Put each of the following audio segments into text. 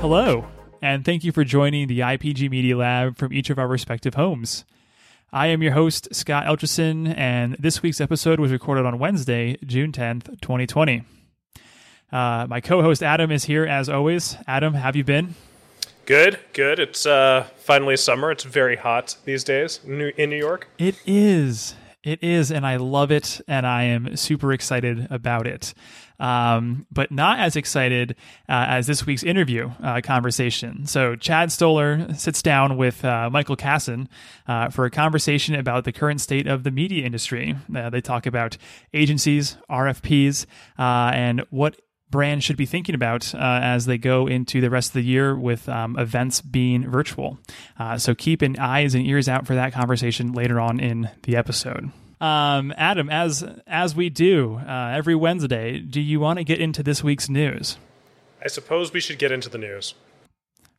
Hello, and thank you for joining the IPG Media Lab from each of our respective homes. I am your host, Scott Elcherson, and this week's episode was recorded on Wednesday, June 10th, 2020. Uh, my co host Adam is here as always. Adam, have you been? Good, good. It's uh, finally summer. It's very hot these days in New, York. It is. It is, and I love it, and I am super excited about it. Um, but not as excited uh, as this week's interview uh, conversation. So, Chad Stoller sits down with uh, Michael Kassan uh, for a conversation about the current state of the media industry. Uh, they talk about agencies, RFPs, uh, and what brands should be thinking about uh, as they go into the rest of the year with um, events being virtual. Uh, so keep an eyes and ears out for that conversation later on in the episode. Um, Adam, as as we do uh, every Wednesday, do you want to get into this week's news? I suppose we should get into the news.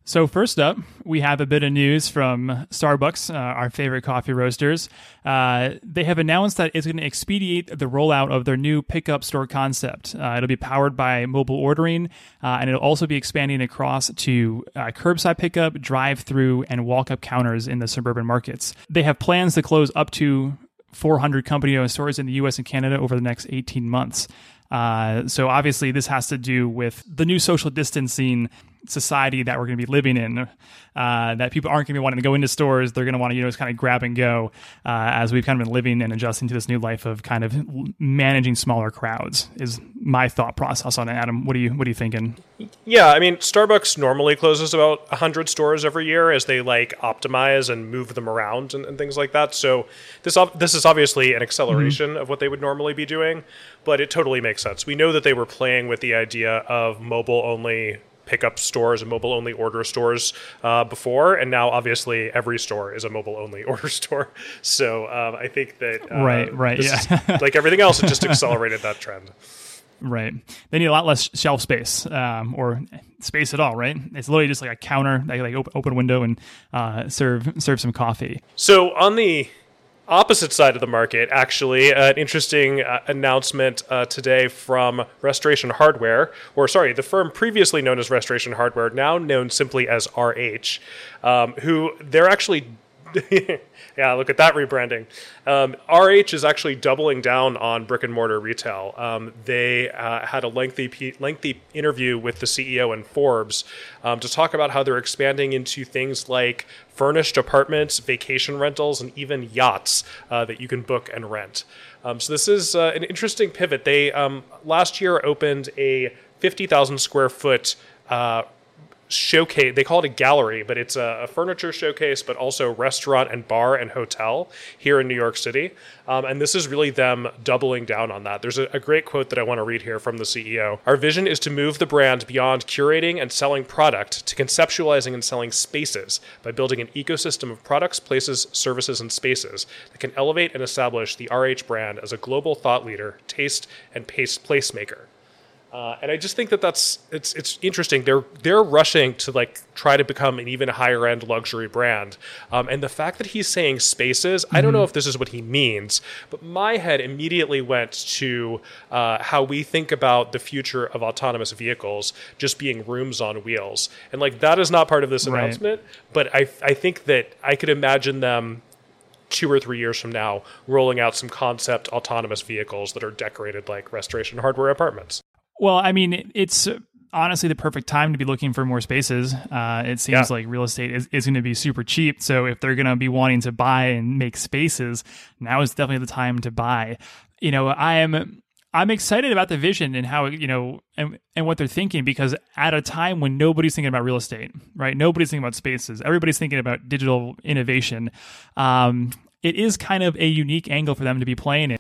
So first up, we have a bit of news from Starbucks, uh, our favorite coffee roasters. Uh, they have announced that it's going to expedite the rollout of their new pickup store concept. Uh, it'll be powered by mobile ordering, uh, and it'll also be expanding across to uh, curbside pickup, drive-through, and walk-up counters in the suburban markets. They have plans to close up to 400 company-owned stores in the U.S. and Canada over the next 18 months. Uh, so obviously, this has to do with the new social distancing society that we're going to be living in. Uh, that people aren't going to be wanting to go into stores; they're going to want to, you know, just kind of grab and go uh, as we've kind of been living and adjusting to this new life of kind of managing smaller crowds. Is my thought process on it, Adam? What are you What are you thinking? Yeah, I mean, Starbucks normally closes about hundred stores every year as they like optimize and move them around and, and things like that. So this this is obviously an acceleration mm-hmm. of what they would normally be doing, but it totally makes sense. We know that they were playing with the idea of mobile only pickup stores and mobile only order stores uh, before, and now obviously every store is a mobile only order store. So um, I think that uh, right, right, yeah, is, like everything else, it just accelerated that trend. Right. They need a lot less shelf space um, or space at all, right? It's literally just like a counter, like, like open window and uh, serve serve some coffee. So on the opposite side of the market, actually, an interesting uh, announcement uh, today from Restoration Hardware, or sorry, the firm previously known as Restoration Hardware, now known simply as RH, um, who they're actually yeah, look at that rebranding. Um, RH is actually doubling down on brick and mortar retail. Um, they uh, had a lengthy lengthy interview with the CEO in Forbes um, to talk about how they're expanding into things like furnished apartments, vacation rentals, and even yachts uh, that you can book and rent. Um, so this is uh, an interesting pivot. They um, last year opened a 50,000 square foot uh, showcase. They call it a gallery, but it's a, a, furniture showcase, but also restaurant and bar and hotel here in New York City. Um, and this is really them doubling down on that. There's a, a great quote that I want to read here from the CEO. Our vision is to move the brand beyond curating and selling product to conceptualizing and selling spaces by building an ecosystem of products, places, services, and spaces that can elevate and establish the RH brand as a global thought leader, taste, and pace placemaker. Uh, and I just think that that's it's it's interesting. They're they're rushing to like try to become an even higher end luxury brand. Um, and the fact that he's saying spaces, mm-hmm. I don't know mm-hmm. if this is what he means, but my head immediately went to uh, how we think about the future of autonomous vehicles just being rooms on wheels. And like that is not part of this announcement, right. but I I think that I could imagine them two or three years from now rolling out some concept autonomous vehicles that are decorated like restoration hardware apartments. Well, I mean, it's honestly the perfect time to be looking for more spaces. Uh, it seems yeah. like real estate is, is going to be super cheap. So if they're going to be wanting to buy and make spaces, now is definitely the time to buy. You know, I am. I'm excited about the vision and how you know and, and what they're thinking because at a time when nobody's thinking about real estate, right? Nobody's thinking about spaces. Everybody's thinking about digital innovation. Um, it is kind of a unique angle for them to be playing in.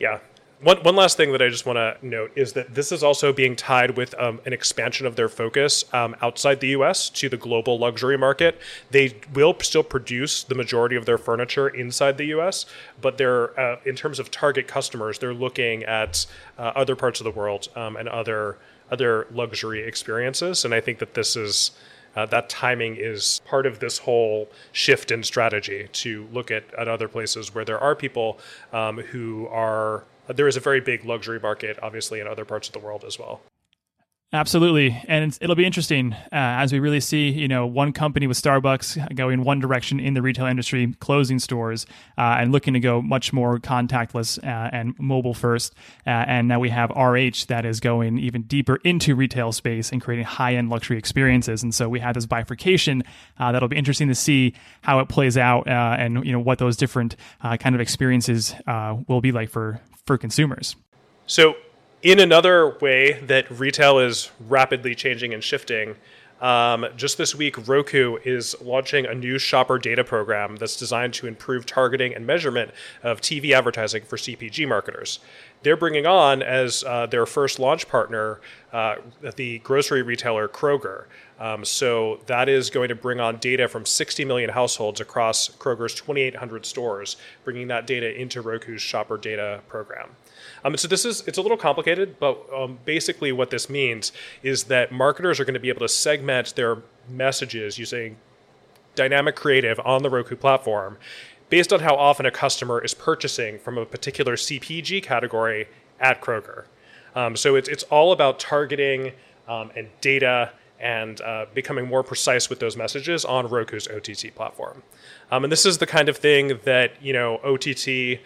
Yeah, one, one last thing that I just want to note is that this is also being tied with um, an expansion of their focus um, outside the US to the global luxury market. They will still produce the majority of their furniture inside the US, but they're, uh, in terms of target customers, they're looking at uh, other parts of the world um, and other, other luxury experiences. And I think that this is uh, that timing is part of this whole shift in strategy to look at, at other places where there are people um, who are there is a very big luxury market, obviously, in other parts of the world as well. Absolutely, and it'll be interesting uh, as we really see, you know, one company with Starbucks going one direction in the retail industry, closing stores uh, and looking to go much more contactless uh, and mobile first. Uh, and now we have RH that is going even deeper into retail space and creating high-end luxury experiences. And so we have this bifurcation uh, that'll be interesting to see how it plays out uh, and you know what those different kind of experiences will be like for for consumers. So in another way that retail is rapidly changing and shifting, um, just this week, Roku is launching a new shopper data program that's designed to improve targeting and measurement of TV advertising for CPG marketers. They're bringing on as uh, their first launch partner uh, the grocery retailer Kroger. Um, so that is going to bring on data from 60 million households across Kroger's 2,800 stores, bringing that data into Roku's shopper data program. Um, so this is it's a little complicated, but um, basically what this means is that marketers are going to be able to segment their messages using dynamic creative on the Roku platform based on how often a customer is purchasing from a particular CPG category at Kroger. Um, so it's, it's all about targeting um, and data and uh, becoming more precise with those messages on Roku's OTT platform. Um, and this is the kind of thing that you know OTT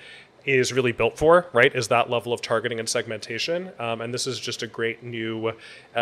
is really built for, right? Is that level of targeting and segmentation. Um, and this is just a great new uh,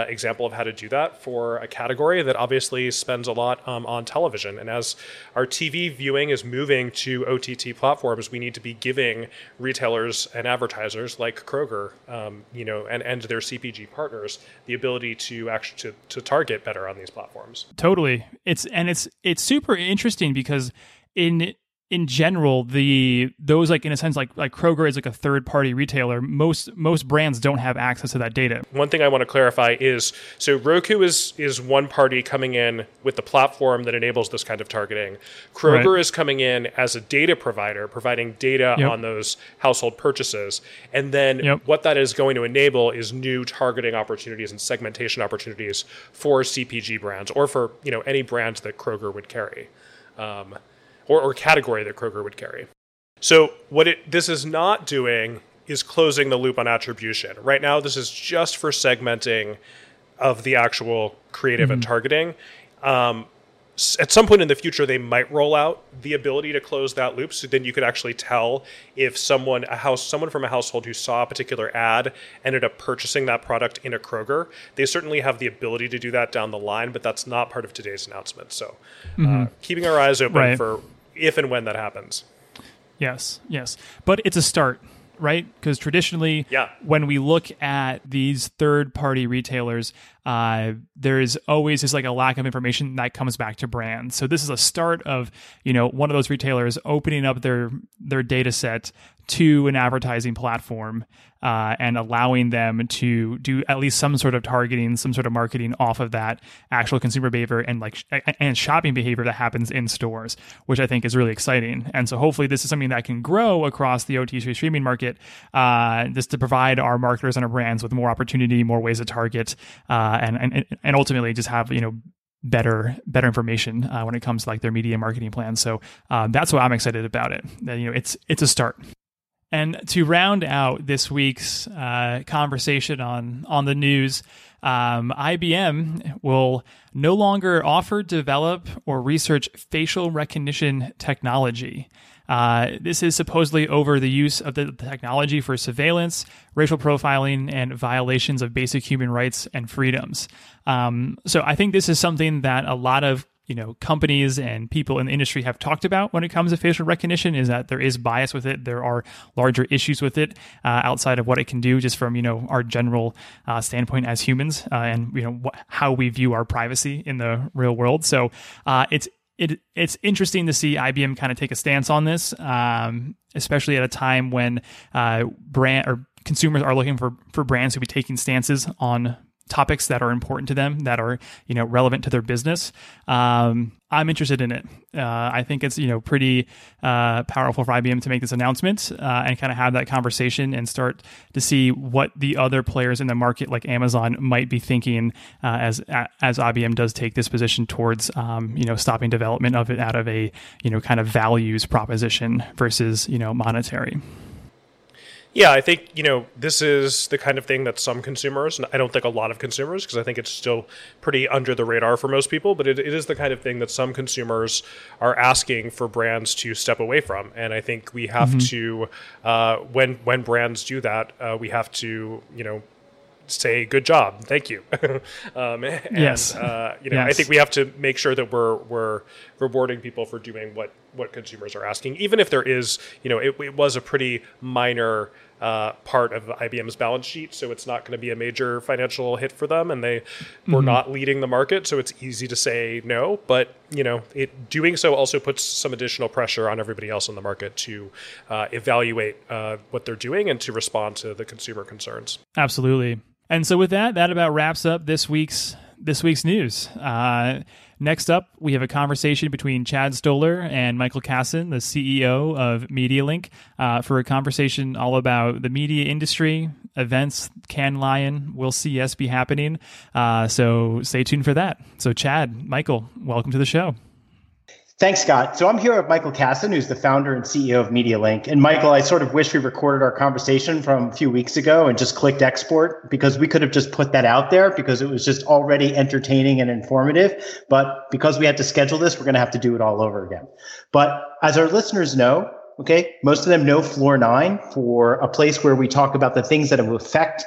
example of how to do that for a category that obviously spends a lot um, on television. And as our TV viewing is moving to OTT platforms, we need to be giving retailers and advertisers like Kroger, um, you know, and, and their CPG partners the ability to actually to, to target better on these platforms. Totally. It's and it's it's super interesting because in in general, the those like in a sense like like Kroger is like a third party retailer. Most most brands don't have access to that data. One thing I want to clarify is so Roku is is one party coming in with the platform that enables this kind of targeting. Kroger right. is coming in as a data provider, providing data yep. on those household purchases, and then yep. what that is going to enable is new targeting opportunities and segmentation opportunities for CPG brands or for you know any brands that Kroger would carry. Um, or, or category that Kroger would carry. So what it this is not doing is closing the loop on attribution. Right now, this is just for segmenting of the actual creative mm-hmm. and targeting. Um, at some point in the future, they might roll out the ability to close that loop, so then you could actually tell if someone a house someone from a household who saw a particular ad ended up purchasing that product in a Kroger. They certainly have the ability to do that down the line, but that's not part of today's announcement. So, uh, mm-hmm. uh, keeping our eyes open right. for if and when that happens. Yes, yes. But it's a start, right? Because traditionally, yeah. when we look at these third party retailers, uh, there is always just like a lack of information that comes back to brands. So this is a start of, you know, one of those retailers opening up their their data set to an advertising platform uh, and allowing them to do at least some sort of targeting, some sort of marketing off of that actual consumer behavior and like and shopping behavior that happens in stores, which I think is really exciting. And so hopefully this is something that can grow across the OTT streaming market, uh, just to provide our marketers and our brands with more opportunity, more ways to target, uh, and and and ultimately just have you know better better information uh, when it comes to like their media marketing plans. So uh, that's why I'm excited about it. That, you know, it's it's a start. And to round out this week's uh, conversation on on the news, um, IBM will no longer offer, develop, or research facial recognition technology. Uh, this is supposedly over the use of the technology for surveillance, racial profiling, and violations of basic human rights and freedoms. Um, so I think this is something that a lot of you know companies and people in the industry have talked about when it comes to facial recognition is that there is bias with it there are larger issues with it uh, outside of what it can do just from you know our general uh, standpoint as humans uh, and you know wh- how we view our privacy in the real world so uh, it's it, it's interesting to see IBM kind of take a stance on this, um, especially at a time when uh, brand or consumers are looking for for brands to be taking stances on topics that are important to them that are you know relevant to their business. Um, i'm interested in it. Uh, i think it's you know pretty uh, powerful for ibm to make this announcement uh, and kind of have that conversation and start to see what the other players in the market like amazon might be thinking uh, as as ibm does take this position towards um, you know stopping development of it out of a you know kind of values proposition versus you know monetary yeah, I think you know this is the kind of thing that some consumers, and I don't think a lot of consumers, because I think it's still pretty under the radar for most people, but it, it is the kind of thing that some consumers are asking for brands to step away from, and I think we have mm-hmm. to uh, when when brands do that, uh, we have to you know say good job, thank you. um, and, yes, uh, you know, yes. I think we have to make sure that we're we're rewarding people for doing what what consumers are asking, even if there is, you know, it, it was a pretty minor uh, part of IBM's balance sheet, so it's not going to be a major financial hit for them, and they mm-hmm. were not leading the market, so it's easy to say no. But you know, it doing so also puts some additional pressure on everybody else in the market to uh, evaluate uh, what they're doing and to respond to the consumer concerns. Absolutely. And so with that, that about wraps up this week's this week's news. Uh, next up, we have a conversation between Chad Stoller and Michael Kassan, the CEO of MediaLink, uh, for a conversation all about the media industry, events, Cannes Lion, will CES be happening. Uh, so stay tuned for that. So, Chad, Michael, welcome to the show. Thanks, Scott. So I'm here with Michael Kassan, who's the founder and CEO of MediaLink. And Michael, I sort of wish we recorded our conversation from a few weeks ago and just clicked export because we could have just put that out there because it was just already entertaining and informative. But because we had to schedule this, we're going to have to do it all over again. But as our listeners know, okay, most of them know Floor Nine for a place where we talk about the things that affect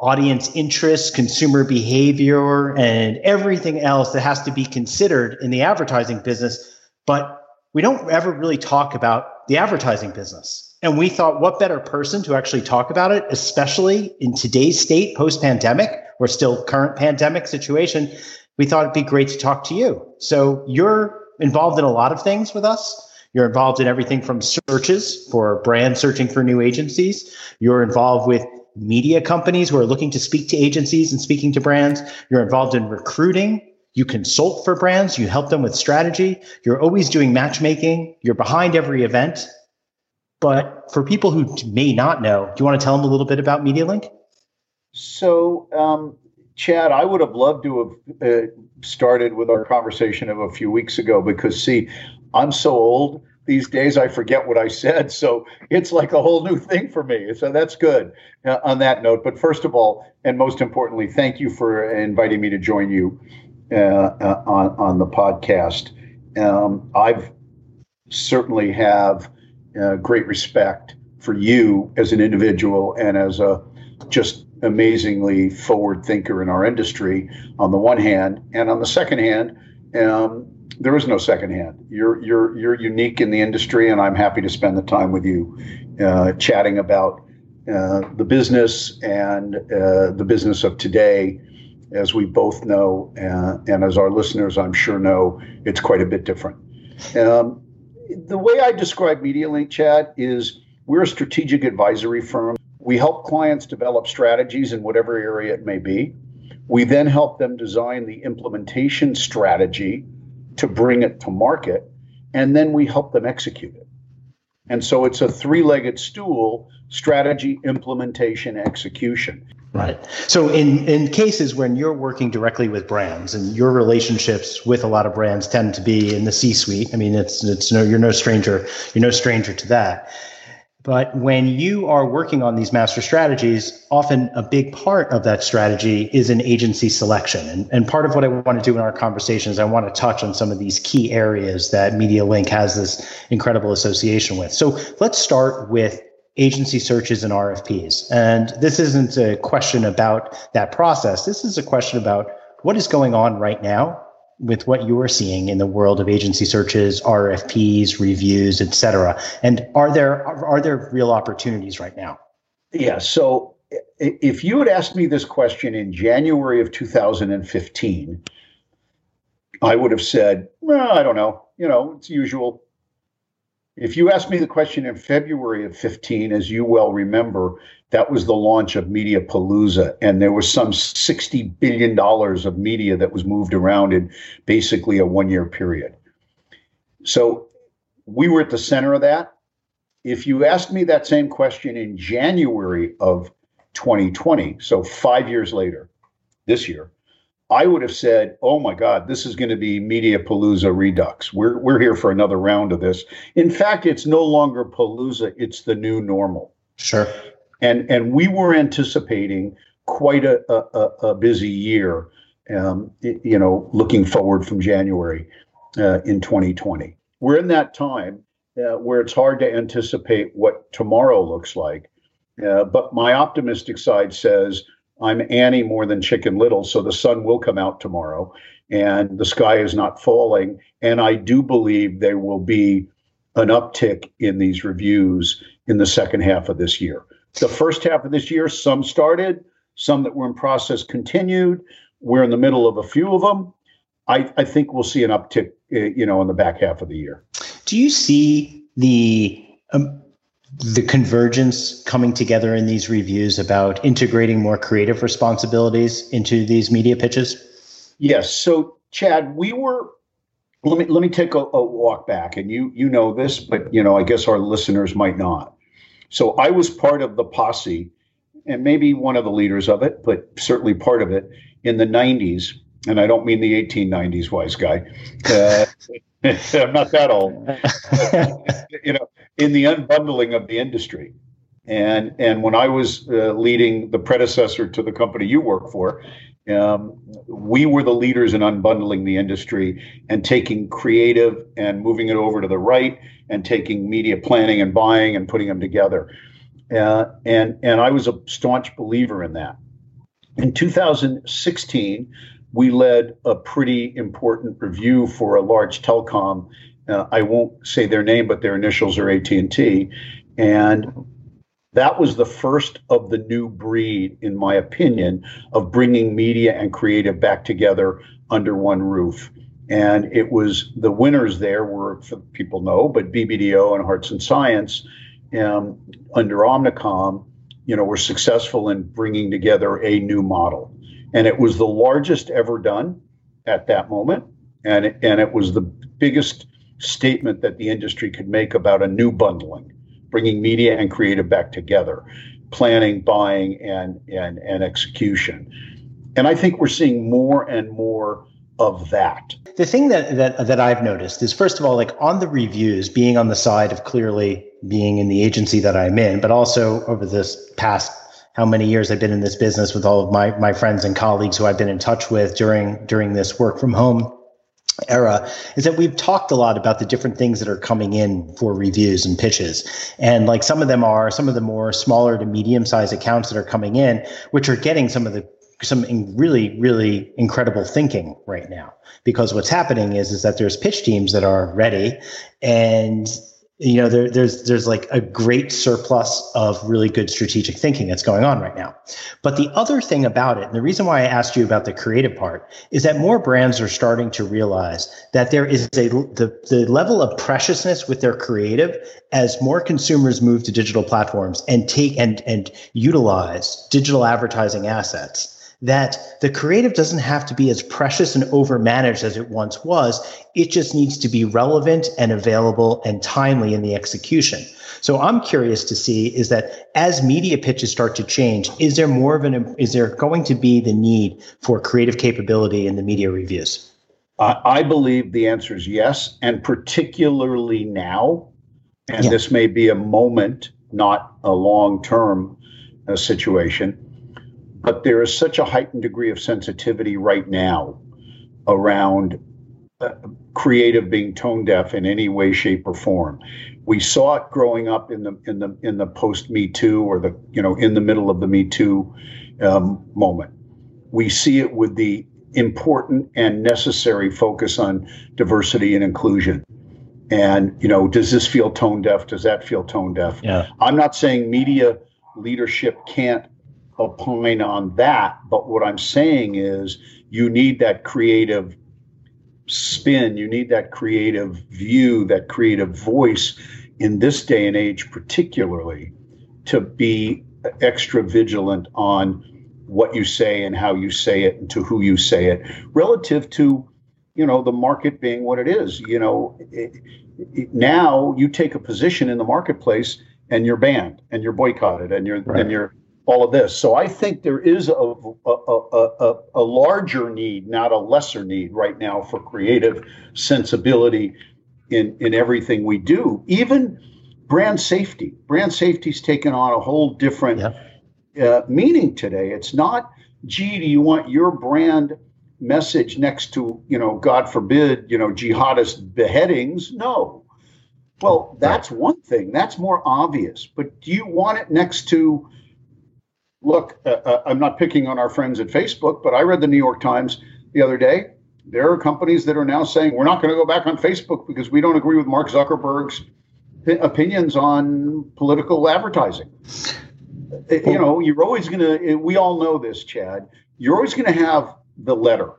audience interests, consumer behavior, and everything else that has to be considered in the advertising business. But we don't ever really talk about the advertising business. And we thought, what better person to actually talk about it, especially in today's state, post pandemic, or still current pandemic situation? We thought it'd be great to talk to you. So you're involved in a lot of things with us. You're involved in everything from searches for brands searching for new agencies. You're involved with media companies who are looking to speak to agencies and speaking to brands. You're involved in recruiting. You consult for brands. You help them with strategy. You're always doing matchmaking. You're behind every event. But for people who may not know, do you want to tell them a little bit about MediaLink? So, um, Chad, I would have loved to have uh, started with our conversation of a few weeks ago because, see, I'm so old these days I forget what I said. So it's like a whole new thing for me. So that's good uh, on that note. But first of all, and most importantly, thank you for inviting me to join you uh, uh, on, on the podcast. Um, I've certainly have uh, great respect for you as an individual and as a just amazingly forward thinker in our industry on the one hand, and on the second hand, um, there is no second hand. You're you're you're unique in the industry, and I'm happy to spend the time with you, uh, chatting about uh, the business and uh, the business of today. As we both know, uh, and as our listeners, I'm sure know, it's quite a bit different. Um, the way I describe MediaLink, Chad, is we're a strategic advisory firm. We help clients develop strategies in whatever area it may be. We then help them design the implementation strategy to bring it to market, and then we help them execute it. And so it's a three legged stool strategy, implementation, execution. Right. So in, in cases when you're working directly with brands and your relationships with a lot of brands tend to be in the C suite. I mean, it's, it's no, you're no stranger, you're no stranger to that. But when you are working on these master strategies, often a big part of that strategy is an agency selection. And, and part of what I want to do in our conversation is I want to touch on some of these key areas that MediaLink has this incredible association with. So let's start with agency searches and RFPs. And this isn't a question about that process. This is a question about what is going on right now with what you are seeing in the world of agency searches, RFPs, reviews, et cetera? And are there are there real opportunities right now? Yeah. So if you had asked me this question in January of 2015, I would have said, well, I don't know. You know, it's usual. If you asked me the question in February of 15, as you well remember, that was the launch of Media Palooza, and there was some $60 billion of media that was moved around in basically a one year period. So we were at the center of that. If you asked me that same question in January of 2020, so five years later, this year, I would have said, "Oh my God, this is going to be Media Palooza Redux. We're we're here for another round of this." In fact, it's no longer Palooza; it's the new normal. Sure. And and we were anticipating quite a a, a busy year. Um, you know, looking forward from January uh, in 2020, we're in that time uh, where it's hard to anticipate what tomorrow looks like. Uh, but my optimistic side says I'm Annie more than Chicken Little, so the sun will come out tomorrow and the sky is not falling. And I do believe there will be an uptick in these reviews in the second half of this year. The first half of this year, some started, some that were in process continued. We're in the middle of a few of them. I, I think we'll see an uptick, uh, you know, in the back half of the year. Do you see the um, the convergence coming together in these reviews about integrating more creative responsibilities into these media pitches? Yes. So, Chad, we were. Let me let me take a, a walk back, and you you know this, but you know I guess our listeners might not. So I was part of the posse, and maybe one of the leaders of it, but certainly part of it in the '90s. And I don't mean the 1890s, wise guy. Uh, I'm not that old. you know, in the unbundling of the industry. And and when I was uh, leading the predecessor to the company you work for, um, we were the leaders in unbundling the industry and taking creative and moving it over to the right and taking media planning and buying and putting them together. Uh, and and I was a staunch believer in that. In 2016, we led a pretty important review for a large telecom uh, I won't say their name, but their initials are AT and T, and that was the first of the new breed, in my opinion, of bringing media and creative back together under one roof. And it was the winners there were, for people know, but BBDO and Hearts and Science um, under Omnicom, you know, were successful in bringing together a new model. And it was the largest ever done at that moment. And it, and it was the biggest statement that the industry could make about a new bundling, bringing media and creative back together, planning, buying, and and and execution. And I think we're seeing more and more of that. The thing that that that I've noticed is first of all, like on the reviews, being on the side of clearly being in the agency that I'm in, but also over this past how many years I've been in this business with all of my my friends and colleagues who I've been in touch with during during this work from home era is that we've talked a lot about the different things that are coming in for reviews and pitches. And like some of them are some of the more smaller to medium sized accounts that are coming in which are getting some of the some really really incredible thinking right now. Because what's happening is is that there's pitch teams that are ready and you know there, there's there's like a great surplus of really good strategic thinking that's going on right now. But the other thing about it and the reason why i asked you about the creative part is that more brands are starting to realize that there is a the, the level of preciousness with their creative as more consumers move to digital platforms and take and and utilize digital advertising assets that the creative doesn't have to be as precious and overmanaged as it once was. It just needs to be relevant and available and timely in the execution. So I'm curious to see is that as media pitches start to change, is there more of an is there going to be the need for creative capability in the media reviews? Uh, I believe the answer is yes, and particularly now. And yeah. this may be a moment, not a long term uh, situation but there is such a heightened degree of sensitivity right now around uh, creative being tone deaf in any way, shape, or form. We saw it growing up in the in the in the post Me Too or the you know in the middle of the Me Too um, moment. We see it with the important and necessary focus on diversity and inclusion. And you know, does this feel tone deaf? Does that feel tone deaf? Yeah. I'm not saying media leadership can't opine on that. But what I'm saying is you need that creative spin, you need that creative view, that creative voice in this day and age, particularly, to be extra vigilant on what you say and how you say it and to who you say it relative to you know the market being what it is you know it, it, now you take a position in the marketplace and you're banned and you're boycotted and you're right. and you're all of this so i think there is a, a, a, a, larger need not a lesser need right now for creative sensibility in in everything we do even brand safety brand safety's taken on a whole different yeah uh, meaning today. It's not, gee, do you want your brand message next to, you know, God forbid, you know, jihadist beheadings? No. Well, that's one thing. That's more obvious. But do you want it next to, look, uh, uh, I'm not picking on our friends at Facebook, but I read the New York Times the other day. There are companies that are now saying we're not going to go back on Facebook because we don't agree with Mark Zuckerberg's opinions on political advertising you know, you're always going to, we all know this, Chad, you're always going to have the letter.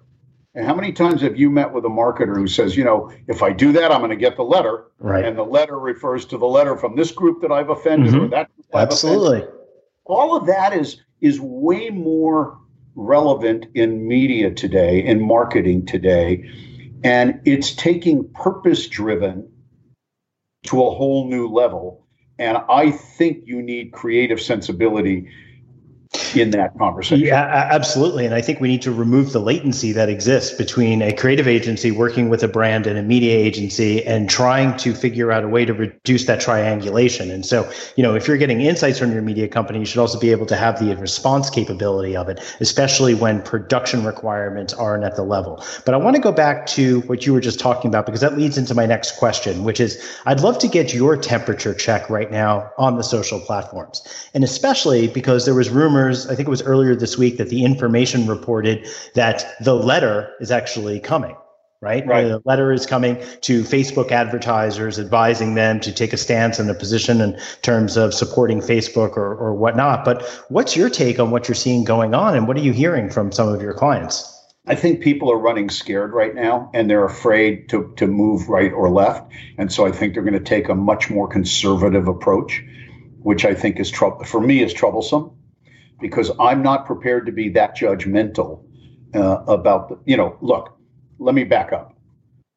And how many times have you met with a marketer who says, you know, if I do that, I'm going to get the letter. Right. And the letter refers to the letter from this group that I've offended mm-hmm. or that Absolutely. Offended. All of that is is way more relevant in media today, in marketing today. And it's taking purpose driven to a whole new level. And I think you need creative sensibility in that conversation. Yeah, absolutely. And I think we need to remove the latency that exists between a creative agency working with a brand and a media agency and trying to figure out a way to reduce that triangulation. And so, you know, if you're getting insights from your media company, you should also be able to have the response capability of it, especially when production requirements aren't at the level. But I want to go back to what you were just talking about because that leads into my next question, which is I'd love to get your temperature check right now on the social platforms. And especially because there was rumor rumors, I think it was earlier this week, that the information reported that the letter is actually coming. Right? right. The letter is coming to Facebook advertisers, advising them to take a stance and a position in terms of supporting Facebook or, or whatnot. But what's your take on what you're seeing going on, and what are you hearing from some of your clients? I think people are running scared right now and they're afraid to, to move right or left. And so I think they're going to take a much more conservative approach, which I think is trouble for me is troublesome because I'm not prepared to be that judgmental uh, about the, you know, look, let me back up.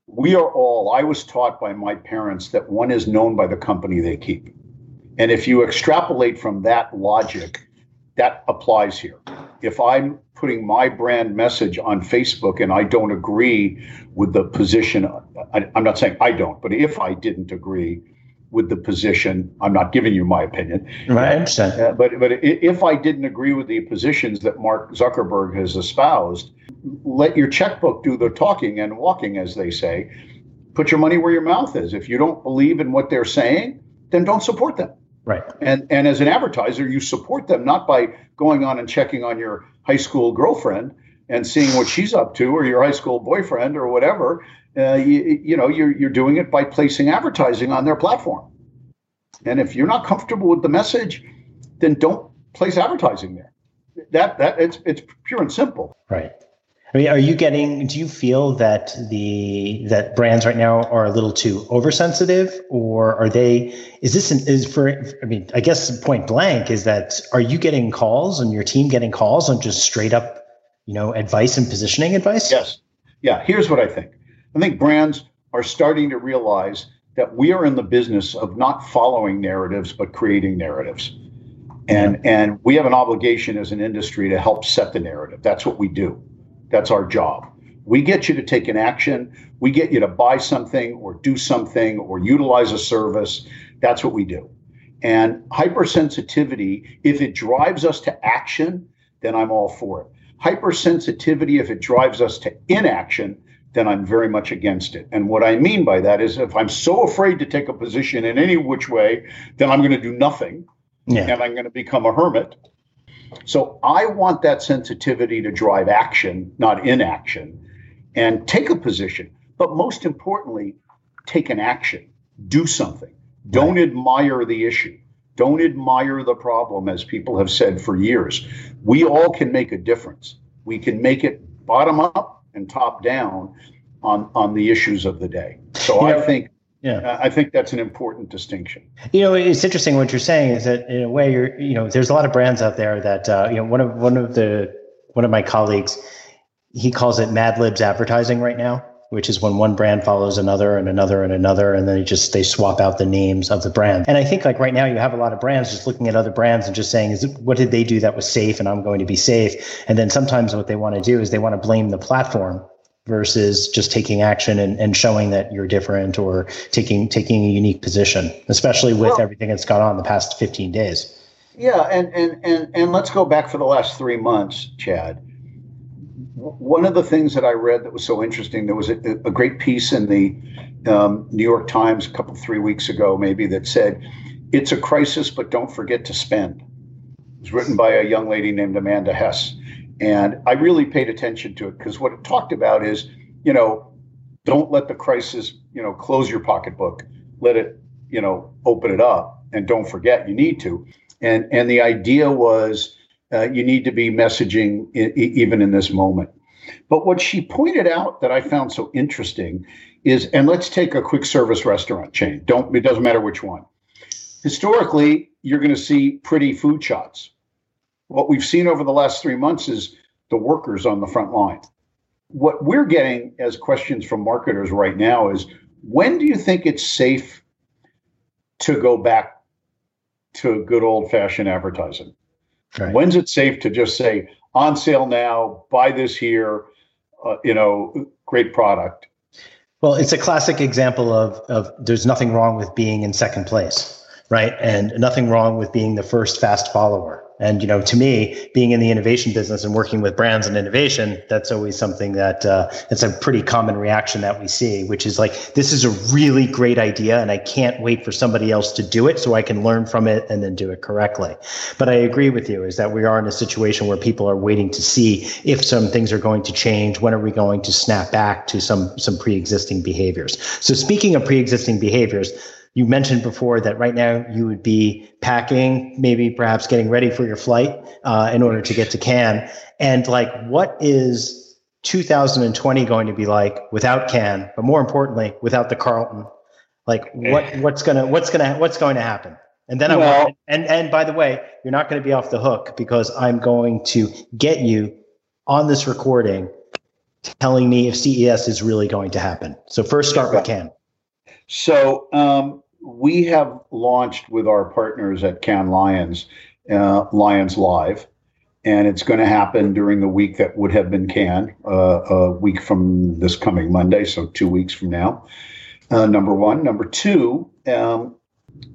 We are all, I was taught by my parents that one is known by the company they keep. And if you extrapolate from that logic, that applies here. If I'm putting my brand message on Facebook and I don't agree with the position, I, am not saying I don't, but if I didn't agree, with the position. I'm not giving you my opinion. Right, I understand. Uh, but but if I didn't agree with the positions that Mark Zuckerberg has espoused, let your checkbook do the talking and walking, as they say. Put your money where your mouth is. If you don't believe in what they're saying, then don't support them. Right. And and as an advertiser, you support them not by going on and checking on your high school girlfriend and seeing what she's up to, or your high school boyfriend, or whatever uh, you, you know you're, you're doing it by placing advertising on their platform and if you're not comfortable with the message then don't place advertising there that that it's it's pure and simple right I mean, are you getting? Do you feel that the that brands right now are a little too oversensitive, or are they? Is this an, is for? I mean, I guess point blank is that are you getting calls and your team getting calls on just straight up, you know, advice and positioning advice? Yes. Yeah. Here's what I think. I think brands are starting to realize that we are in the business of not following narratives but creating narratives. And and we have an obligation as an industry to help set the narrative. That's what we do. That's our job. We get you to take an action, we get you to buy something or do something or utilize a service. That's what we do. And hypersensitivity, if it drives us to action, then I'm all for it. Hypersensitivity, if it drives us to inaction, then I'm very much against it. And what I mean by that is if I'm so afraid to take a position in any which way, then I'm going to do nothing yeah. and I'm going to become a hermit. So I want that sensitivity to drive action, not inaction, and take a position. But most importantly, take an action, do something. Don't right. admire the issue. Don't admire the problem, as people have said for years. We all can make a difference. We can make it bottom up and top down on on the issues of the day. So I think Yeah, I think that's an important distinction. You know, it's interesting what you're saying is that in a way you're, you know, there's a lot of brands out there that, uh, you know, one of one of the one of my colleagues, he calls it Mad Libs advertising right now, which is when one brand follows another and another and another, and then they just they swap out the names of the brand. And I think like right now you have a lot of brands just looking at other brands and just saying, is it, what did they do that was safe, and I'm going to be safe. And then sometimes what they want to do is they want to blame the platform versus just taking action and, and showing that you're different or taking taking a unique position, especially with well, everything that's gone on the past 15 days. Yeah, and, and and and let's go back for the last three months, Chad. One of the things that I read that was so interesting, there was a, a great piece in the um, New York Times a couple three weeks ago, maybe that said, "It's a crisis, but don't forget to spend." It was written by a young lady named Amanda Hess, and I really paid attention to it because what it talked about is, you know, don't let the crisis, you know, close your pocketbook. Let it, you know, open it up, and don't forget you need to. And and the idea was uh, you need to be messaging I- even in this moment. But what she pointed out that I found so interesting is, and let's take a quick service restaurant chain. Don't it doesn't matter which one. Historically, you're going to see pretty food shots what we've seen over the last three months is the workers on the front line. What we're getting as questions from marketers right now is when do you think it's safe to go back to good old fashioned advertising? Right. When's it safe to just say on sale now, buy this here, uh, you know, great product? Well, it's a classic example of, of there's nothing wrong with being in second place, right? And nothing wrong with being the first fast follower. And you know, to me, being in the innovation business and working with brands and innovation, that's always something that uh, it's a pretty common reaction that we see, which is like, this is a really great idea, and I can't wait for somebody else to do it so I can learn from it and then do it correctly. But I agree with you, is that we are in a situation where people are waiting to see if some things are going to change. When are we going to snap back to some some pre-existing behaviors? So speaking of pre-existing behaviors you mentioned before that right now you would be packing, maybe perhaps getting ready for your flight uh, in order to get to Cannes. And like, what is 2020 going to be like without Cannes, but more importantly, without the Carlton? Like, what what's gonna what's gonna what's going to happen? And then well, I want, and and by the way, you're not going to be off the hook because I'm going to get you on this recording telling me if CES is really going to happen. So first start with Cannes. So um, we have launched with our partners at Cannes Lions, uh, Lions Live, and it's going to happen during the week that would have been Cannes, uh, a week from this coming Monday, so two weeks from now. Uh, number one. Number two, um,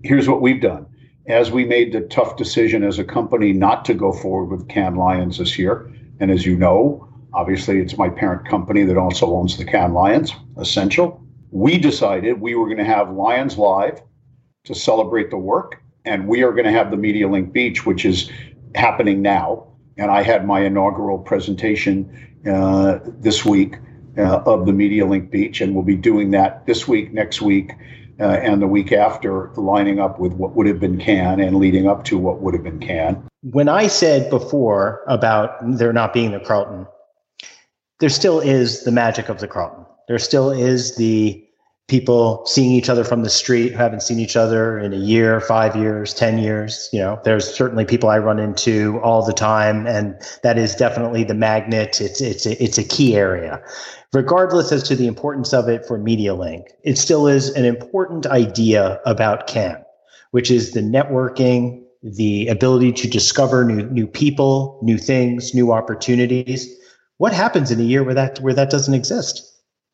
here's what we've done. As we made the tough decision as a company not to go forward with Cannes Lions this year, and as you know, obviously it's my parent company that also owns the Cannes Lions, Ascential we decided we were going to have Lions Live to celebrate the work, and we are going to have the Media Link Beach, which is happening now. And I had my inaugural presentation uh, this week uh, of the Media Link Beach, and we'll be doing that this week, next week, uh, and the week after, lining up with what would have been Cannes and leading up to what would have been Cannes. When I said before about there not being the Carlton, there still is the magic of the Carlton there still is the people seeing each other from the street who haven't seen each other in a year, five years, 10 years. You know, there's certainly people I run into all the time, and that is definitely the magnet. It's, it's, a, it's a key area. Regardless as to the importance of it for MediaLink, it still is an important idea about Cannes, which is the networking, the ability to discover new, new people, new things, new opportunities. What happens in a year where that, where that doesn't exist?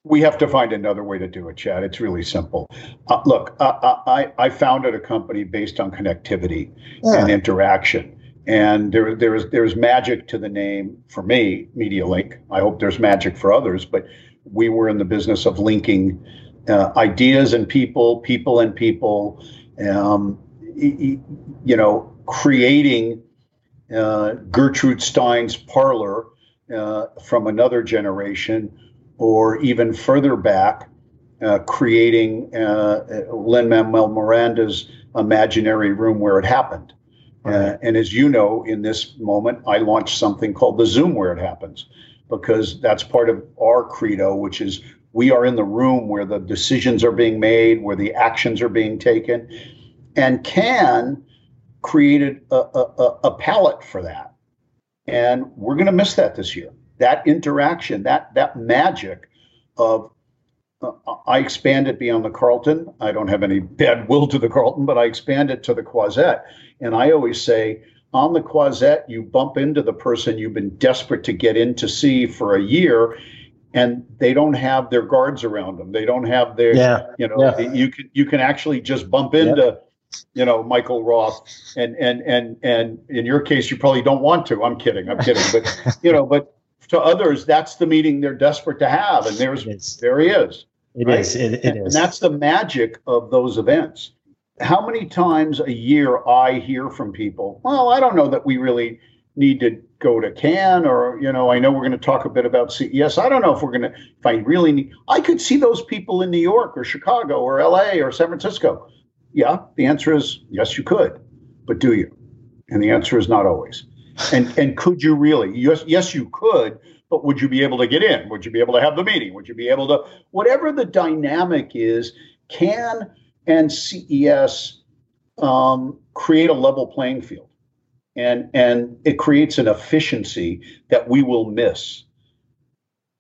We have to find another way to do it, Chad. It's really simple. Uh, look, uh, I, I founded a company based on connectivity yeah. and interaction. And there, there's, there's magic to the name for me, MediaLink. I hope there's magic for others, but we were in the business of linking uh, ideas and people, people and people, um, you know, creating uh, Gertrude Stein's parlor uh, from another generation or even further back, uh, creating uh, Lin Manuel Miranda's imaginary room where it happened. Uh, and as you know, in this moment, I launched something called the Zoom where it happens, because that's part of our credo, which is we are in the room where the decisions are being made, where the actions are being taken, and Cannes created a, a, a palette for that. And we're going to miss that this year. That interaction, that that magic of uh, I expand it beyond the Carlton. I don't have any bad will to the Carlton, but I expand it to the Croisette. And I always say, on the Croisette, you bump into the person you've been desperate to get in to see for a year, and they don't have their guards around them. They don't have their, yeah. you know, yeah. you can you can actually just bump into, you know, Michael Roth, and and and and in your case, you probably don't want to. I'm kidding. I'm kidding. But you know, but to others, that's the meeting they're desperate to have, and there's there he is. It right? is. It, it and, is. and that's the magic of those events. How many times a year I hear from people? Well, I don't know that we really need to go to Cannes or, you know, I know we're going to talk a bit about CES. I don't know if we're going to, if I really need, I could see those people in New York or Chicago or LA or San Francisco. Yeah, the answer is yes, you could, but do you? And the answer is not always. And and could you really? Yes, yes, you could, but would you be able to get in? Would you be able to have the meeting? Would you be able to whatever the dynamic is? Cannes and CES um, create a level playing field and and it creates an efficiency that we will miss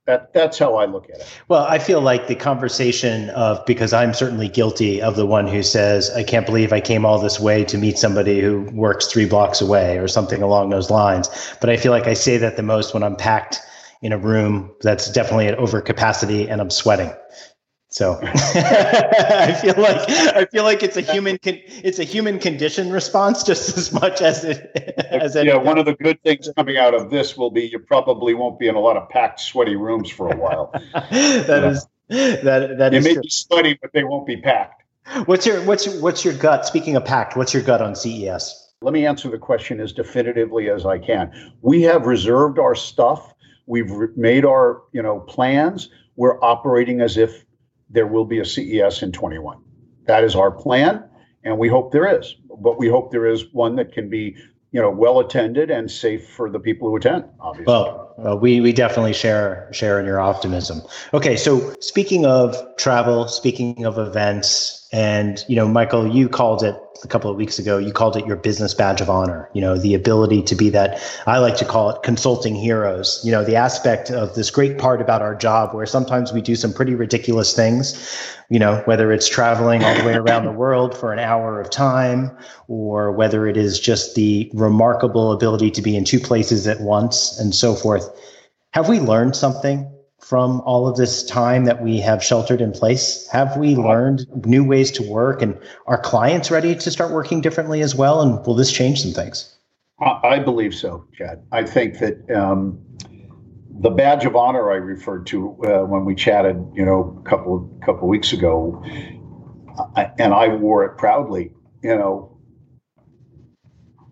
that that's how I look at it. Well, I feel like the conversation of because I'm certainly guilty of the one who says I can't believe I came all this way to meet somebody who works 3 blocks away or something along those lines. But I feel like I say that the most when I'm packed in a room that's definitely at overcapacity and I'm sweating. So I feel like I feel like it's a human con- it's a human condition response just as much as it as yeah. One of the good things coming out of this will be you probably won't be in a lot of packed, sweaty rooms for a while. that yeah. is that that they is may true. be sweaty, but they won't be packed. What's your what's what's your gut? Speaking of packed, what's your gut on CES? Let me answer the question as definitively as I can. We have reserved our stuff. We've re- made our you know plans. We're operating as if there will be a CES in 21. That is our plan, and we hope there is. But we hope there is one that can be, you know, well attended and safe for the people who attend. Obviously. Well, well, we we definitely share share in your optimism. Okay, so speaking of travel, speaking of events, and you know, Michael, you called it a couple of weeks ago, you called it your business badge of honor. You know, the ability to be that, I like to call it consulting heroes. You know, the aspect of this great part about our job where sometimes we do some pretty ridiculous things, you know, whether it's traveling all the way around the world for an hour of time, or whether it is just the remarkable ability to be in two places at once and so forth. Have we learned something from all of this time that we have sheltered in place? Have we learned new ways to work and are clients ready to start working differently as well? And will this change some things? I believe so, Chad. I think that um, the badge of honor I referred to uh, when we chatted, you know, a couple of couple weeks ago, I, and I wore it proudly. You know,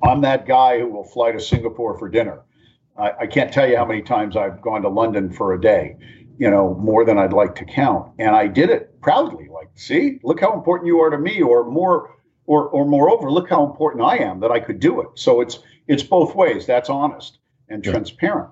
I'm that guy who will fly to Singapore for dinner. I, I can't tell you how many times I've gone to London for a day, you know, more than I'd like to count. And I did it proudly. Like, see, look how important you are to me, or more, or or moreover, look how important I am that I could do it. So it's it's both ways. That's honest and yeah. transparent.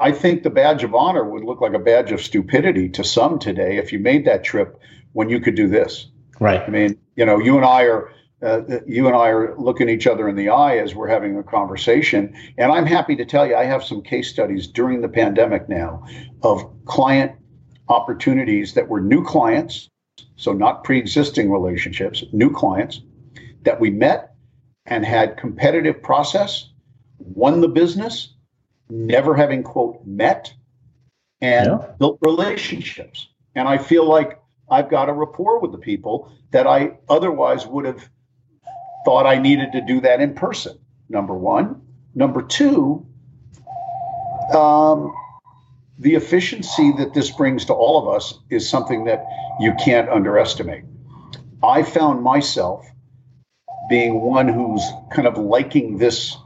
I think the badge of honor would look like a badge of stupidity to some today if you made that trip when you could do this. Right. I mean, you know, you and I are uh, you and I are looking each other in the eye as we're having a conversation. And I'm happy to tell you, I have some case studies during the pandemic now of client opportunities that were new clients, so not pre existing relationships, new clients that we met and had competitive process, won the business, never having, quote, met, and yeah. built relationships. And I feel like I've got a rapport with the people that I otherwise would have thought I needed to do that in person. Number one. Number two, um, the efficiency that this brings to all of us is something that you can't underestimate. I found myself being one who's kind of liking this.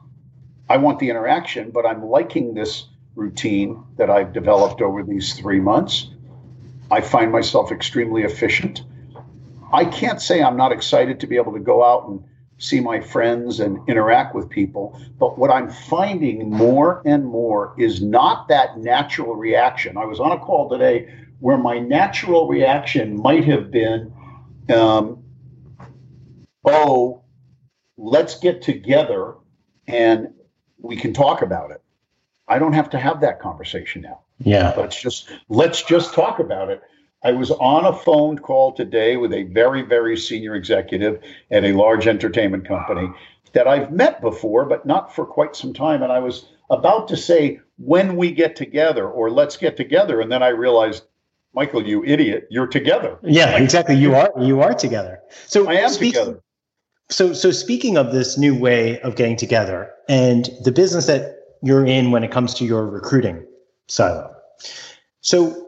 I want the interaction, but I'm liking this routine that I've developed over these three months. I find myself extremely efficient. I can't say I'm not excited to be able to go out and see my friends and interact with people. But what I'm finding more and more is not that natural reaction. I was on a call today where my natural reaction might have been, um, oh, let's get together and we can talk about it. I don't have to have that conversation now. Yeah. Let's just let's just talk about it. I was on a phone call today with a very, very senior executive at a large entertainment company that I've met before, but not for quite some time. And I was about to say, when we get together or let's get together. And then I realized, Michael, you idiot, you're together. Yeah, exactly. You are you are together. So I am speak- together. So so speaking of this new way of getting together and the business that you're in when it comes to your recruiting silo. So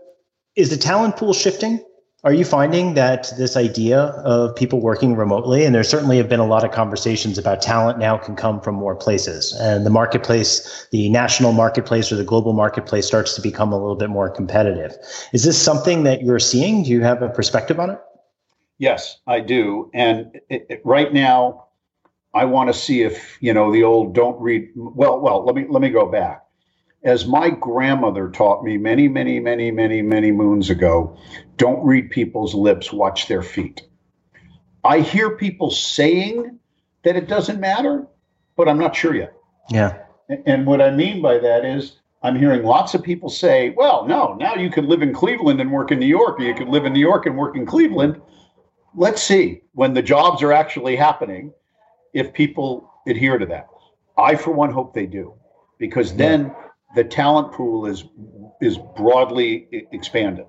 is the talent pool shifting? Are you finding that this idea of people working remotely, and there certainly have been a lot of conversations about talent now can come from more places, and the marketplace, the national marketplace or the global marketplace starts to become a little bit more competitive. Is this something that you're seeing? Do you have a perspective on it? Yes, I do. And it, it, right now, I want to see if you know the old "don't read." Well, well, let me let me go back. As my grandmother taught me many, many, many, many, many moons ago, don't read people's lips, watch their feet. I hear people saying that it doesn't matter, but I'm not sure yet. Yeah. And what I mean by that is, I'm hearing lots of people say, well, no, now you can live in Cleveland and work in New York, or you can live in New York and work in Cleveland. Let's see when the jobs are actually happening if people adhere to that. I, for one, hope they do, because then the talent pool is is broadly expanded.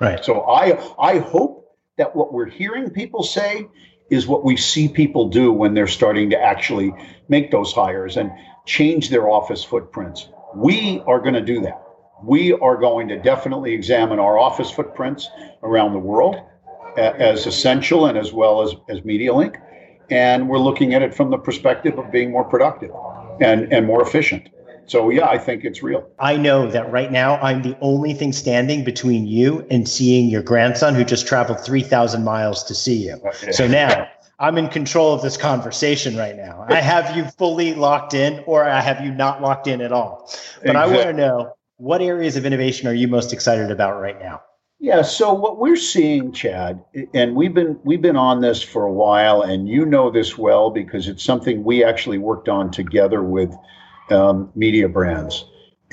Right. So I I hope that what we're hearing people say is what we see people do when they're starting to actually make those hires and change their office footprints. We are going to do that. We are going to definitely examine our office footprints around the world as essential and as well as as MediaLink, and we're looking at it from the perspective of being more productive and and more efficient. So yeah, I think it's real. I know that right now I'm the only thing standing between you and seeing your grandson who just traveled 3,000 miles to see you. So now I'm in control of this conversation right now. I have you fully locked in or I have you not locked in at all. But I want to know what areas of innovation are you most excited about right now? Yeah, so what we're seeing, Chad, and we've been we've been on this for a while, and you know this well because it's something we actually worked on together with um, Mediabrands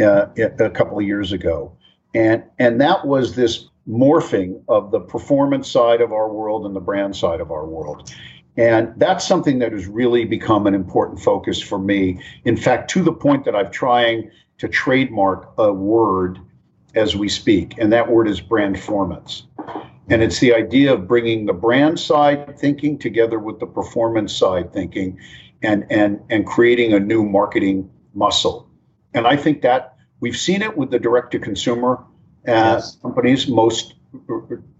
uh, a couple of years ago, and and that was this morphing of the performance side of our world and the brand side of our world. And that's something that has really become an important focus for me. In fact, to the point that I'm trying to trademark a word as we speak, and that word is brand brandformance. And it's the idea of bringing the brand side thinking together with the performance side thinking and, and, and creating a new marketing muscle. And I think that we've seen it with the direct to consumer uh, Yes. companies most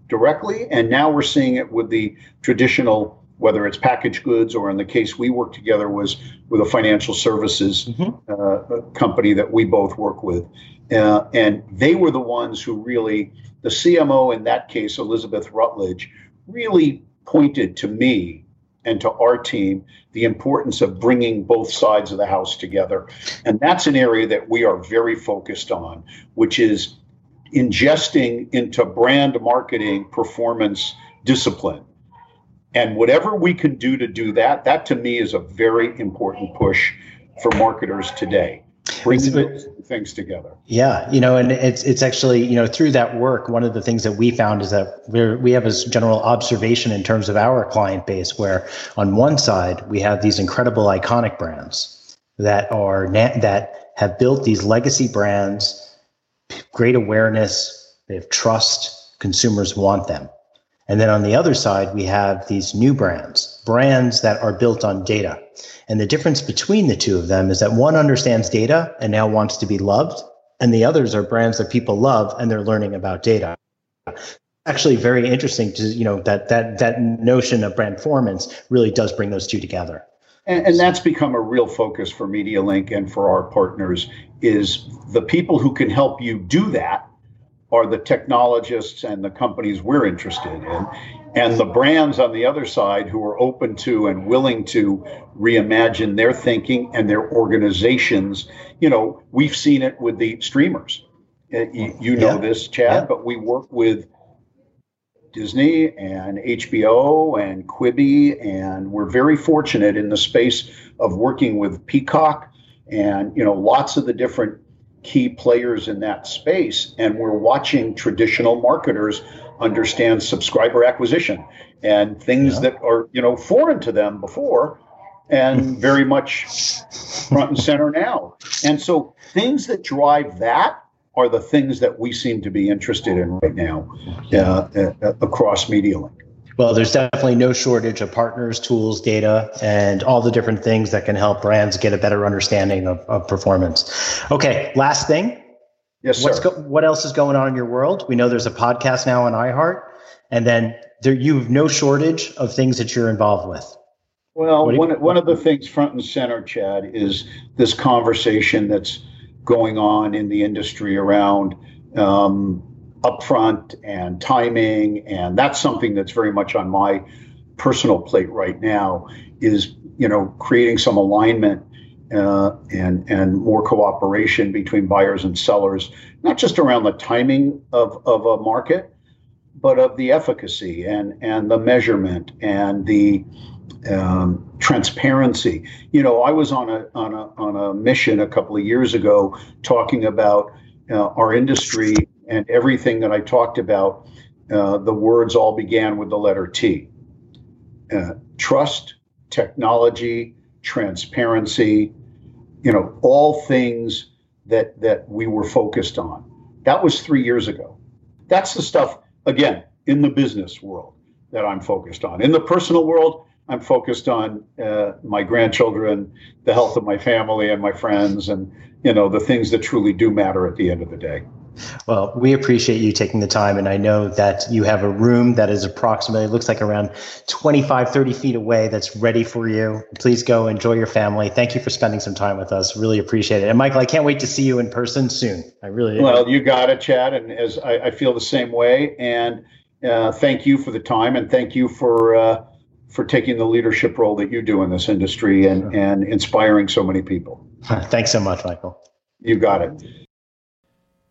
directly, and now we're seeing it with the traditional, whether it's packaged goods or in the case we work together was with a financial services Mhm. uh, company that we both work with. Uh, and they were the ones who really, the CMO in that case, Elizabeth Rutledge, really pointed to me and to our team the importance of bringing both sides of the house together. And that's an area that we are very focused on, which is ingesting into brand marketing performance discipline. And whatever we can do to do that, that to me is a very important push for marketers today. Bringing those things together. Yeah, you know, and it's it's actually you know through that work, one of the things that we found is that we we have this general observation in terms of our client base, where on one side we have these incredible iconic brands that are that have built these legacy brands, great awareness, they have trust, consumers want them, and then on the other side we have these new brands, brands that are built on data. And the difference between the two of them is that one understands data and now wants to be loved, and the others are brands that people love and they're learning about data. Actually, very interesting to you know that that that notion of brand performance really does bring those two together. And, and that's become a real focus for MediaLink and for our partners is the people who can help you do that are the technologists and the companies we're interested in. And the brands on the other side who are open to and willing to reimagine their thinking and their organizations. You know, we've seen it with the streamers. Uh, you, you, know Yeah. this, Chad, Yeah. but we work with Disney and HBO and Quibi, and we're very fortunate in the space of working with Peacock and you know lots of the different key players in that space. And we're watching traditional marketers understand subscriber acquisition and things Yeah. that are you know foreign to them before and very much front and center now. And so things that drive that are the things that we seem to be interested in right now uh, uh, across MediaLink. Well, there's definitely no shortage of partners, tools, data, and all the different things that can help brands get a better understanding of, of performance. Okay, last thing. Yes, sir. What's go- what else is going on in your world? We know there's a podcast now on iHeart, and then there you have no shortage of things that you're involved with. Well, you- one, one of the things front and center, Chad, is this conversation that's going on in the industry around um, upfront and timing, and that's something that's very much on my personal plate right now. Is you know creating some alignment uh, and and more cooperation between buyers and sellers, not just around the timing of of a market, but of the efficacy and and the measurement and the um, transparency. You know, I was on a on a on a mission a couple of years ago talking about uh, our industry and everything that I talked about. Uh, the words all began with the letter T: uh, trust, technology, transparency. You know, all things that that we were focused on. That was three years ago. That's the stuff again in the business world that I'm focused on. In the personal world, I'm focused on uh, my grandchildren, the health of my family and my friends, and you know the things that truly do matter at the end of the day. Well, we appreciate you taking the time, and I know that you have a room that is approximately looks like around 25, 30 feet away that's ready for you. Please go enjoy your family. Thank you for spending some time with us. Really appreciate it. And Michael, I can't wait to see you in person soon. I really Well, you got it, Chad, and as I, I feel the same way. And uh, thank you for the time, and thank you for uh, for taking the leadership role that you do in this industry and and inspiring so many people. thanks so much, Michael. You got it.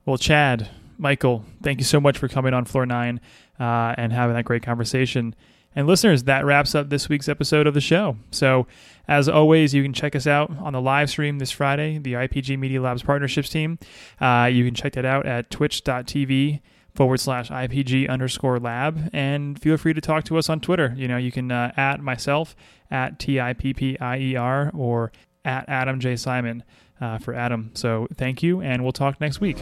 Well, Chad, Michael, thank you so much for coming on Floor 9 uh, and having that great conversation. And listeners, that wraps up this week's episode of the show. So, as always, you can check us out on the live stream this Friday, the IPG Media Labs Partnerships team. Uh, you can check that out at twitch.tv forward slash IPG underscore lab. And feel free to talk to us on Twitter. You know, you can uh, at myself, at T I P P I E R, or at Adam J. Simon Uh, for Adam. So, thank you, and we'll talk next week.